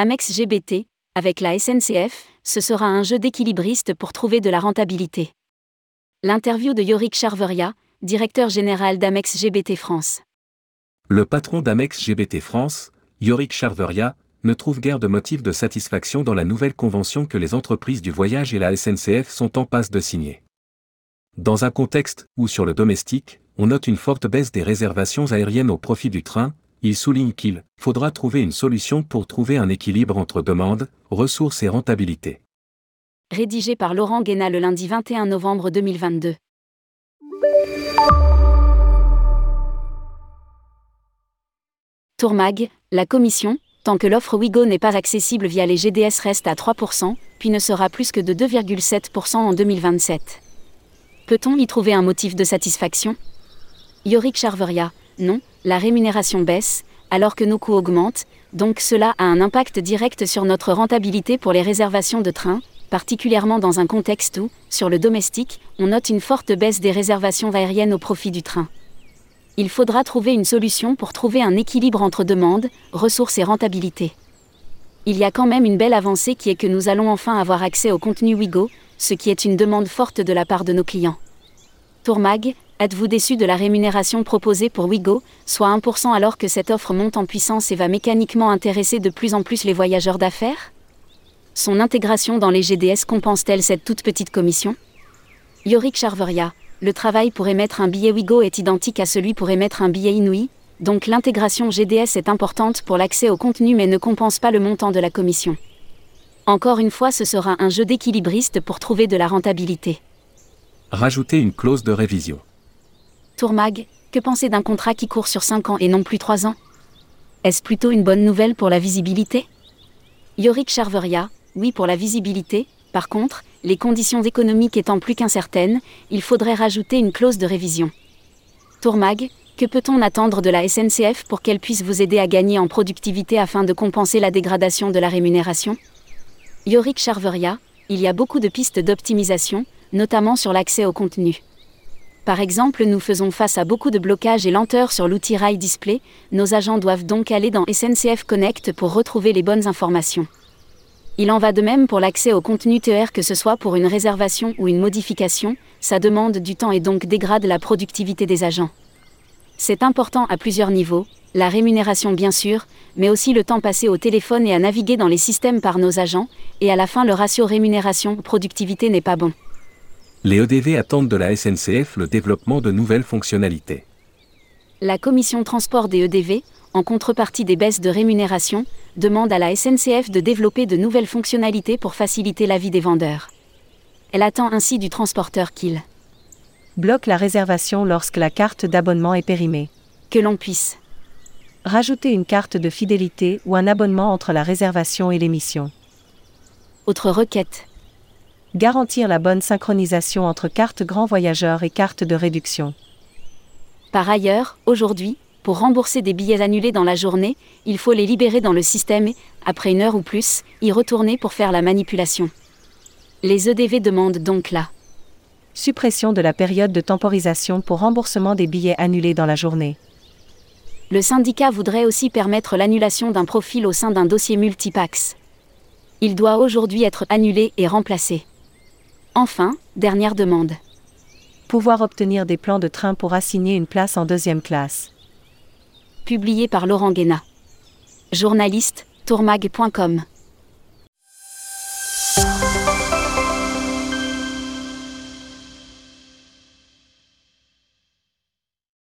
Amex GBT, avec la SNCF, ce sera un jeu d'équilibriste pour trouver de la rentabilité. L'interview de Yorick Charveria, directeur général d'Amex GBT France. Le patron d'Amex GBT France, Yorick Charveria, ne trouve guère de motif de satisfaction dans la nouvelle convention que les entreprises du voyage et la SNCF sont en passe de signer. Dans un contexte où sur le domestique, on note une forte baisse des réservations aériennes au profit du train, il souligne qu'il faudra trouver une solution pour trouver un équilibre entre demande, ressources et rentabilité. Rédigé par Laurent Guéna le lundi 21 novembre 2022. Tourmag, la commission, tant que l'offre Wigo n'est pas accessible via les GDS reste à 3%, puis ne sera plus que de 2,7% en 2027. Peut-on y trouver un motif de satisfaction? Yorick Charveria, non, la rémunération baisse, alors que nos coûts augmentent, donc cela a un impact direct sur notre rentabilité pour les réservations de trains, particulièrement dans un contexte où, sur le domestique, on note une forte baisse des réservations aériennes au profit du train. Il faudra trouver une solution pour trouver un équilibre entre demande, ressources et rentabilité. Il y a quand même une belle avancée qui est que nous allons enfin avoir accès au contenu Wigo, ce qui est une demande forte de la part de nos clients. Tourmag, êtes-vous déçu de la rémunération proposée pour Wigo, soit 1% alors que cette offre monte en puissance et va mécaniquement intéresser de plus en plus les voyageurs d'affaires? Son intégration dans les GDS compense-t-elle cette toute petite commission? Yorick Charveria, le travail pour émettre un billet Wigo est identique à celui pour émettre un billet Inouï, donc l'intégration GDS est importante pour l'accès au contenu mais ne compense pas le montant de la commission. Encore une fois, ce sera un jeu d'équilibriste pour trouver de la rentabilité. Rajouter une clause de révision. Tourmag, que penser d'un contrat qui court sur 5 ans et non plus 3 ans? Est-ce plutôt une bonne nouvelle pour la visibilité? Yorick Charveria, oui pour la visibilité, par contre, les conditions économiques étant plus qu'incertaines, il faudrait rajouter une clause de révision. Tourmag, que peut-on attendre de la SNCF pour qu'elle puisse vous aider à gagner en productivité afin de compenser la dégradation de la rémunération? Yorick Charveria, il y a beaucoup de pistes d'optimisation, notamment sur l'accès au contenu. Par exemple, nous faisons face à beaucoup de blocages et lenteurs sur l'outil Rail Display, nos agents doivent donc aller dans SNCF Connect pour retrouver les bonnes informations. Il en va de même pour l'accès au contenu TER que ce soit pour une réservation ou une modification, ça demande du temps et donc dégrade la productivité des agents. C'est important à plusieurs niveaux, la rémunération bien sûr, mais aussi le temps passé au téléphone et à naviguer dans les systèmes par nos agents, et à la fin le ratio rémunération-productivité n'est pas bon les EDV attendent de la SNCF le développement de nouvelles fonctionnalités. La commission transport des EDV, en contrepartie des baisses de rémunération, demande à la SNCF de développer de nouvelles fonctionnalités pour faciliter la vie des vendeurs. Elle attend ainsi du transporteur qu'il bloque la réservation lorsque la carte d'abonnement est périmée. Que l'on puisse rajouter une carte de fidélité ou un abonnement entre la réservation et l'émission. Autre requête Garantir la bonne synchronisation entre carte grand voyageur et carte de réduction. Par ailleurs, aujourd'hui, pour rembourser des billets annulés dans la journée, il faut les libérer dans le système et, après une heure ou plus, y retourner pour faire la manipulation. Les EDV demandent donc la suppression de la période de temporisation pour remboursement des billets annulés dans la journée. Le syndicat voudrait aussi permettre l'annulation d'un profil au sein d'un dossier multipax. Il doit aujourd'hui être annulé et remplacé. Enfin, dernière demande. Pouvoir obtenir des plans de train pour assigner une place en deuxième classe. Publié par Laurent Guéna. Journaliste, tourmag.com.